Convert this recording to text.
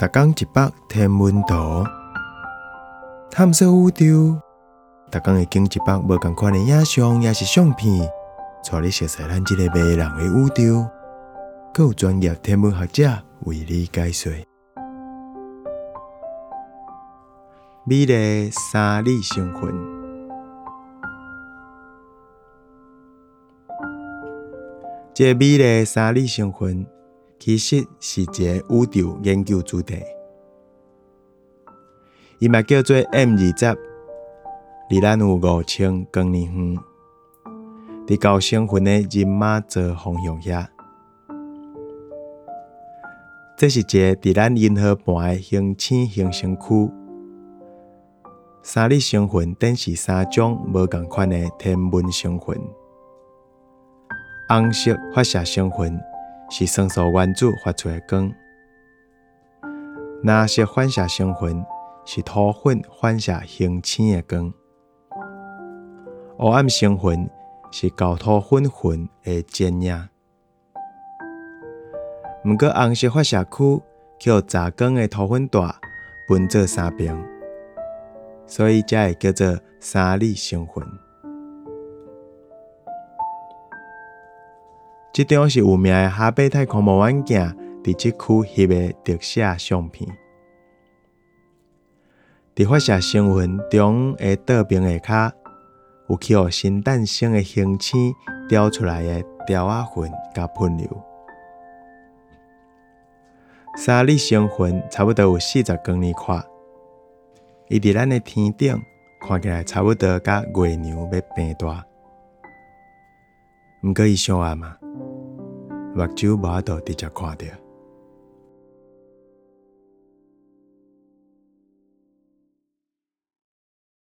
逐工一百天文图，探索宇宙。逐工会经一百无共款的影像，也是相片，带你熟悉咱即个迷人的宇宙。更有专业天文学者为你解说。美丽三日星云，这美丽三日星云。其实是一个宇宙研究主题，伊嘛叫做 M 二十，离咱有五千光年远，伫高星云的人马座方向遐。这是一个伫咱银河盘的恒星行星区，三粒星云等是三种无共款的天文星云，红色发射星云。是酸素原子发出的光，蓝色反射星云是土粉反射星星的光，黑暗星云是高土粉云的剪影。毋过红色发射区叫杂光的土粉带分做三边，所以才会叫做三粒星云。这张是有名的哈贝太空望远镜伫即区翕的特写相片。伫发射星云中的倒边下骹，有去互新诞生的恒星雕出来的雕仔云甲喷流。三粒星云差不多有四十光年宽，伊伫咱的天顶看起来差不多甲月亮要变大。毋过伊伤暗嘛，目睭无法度直接看到。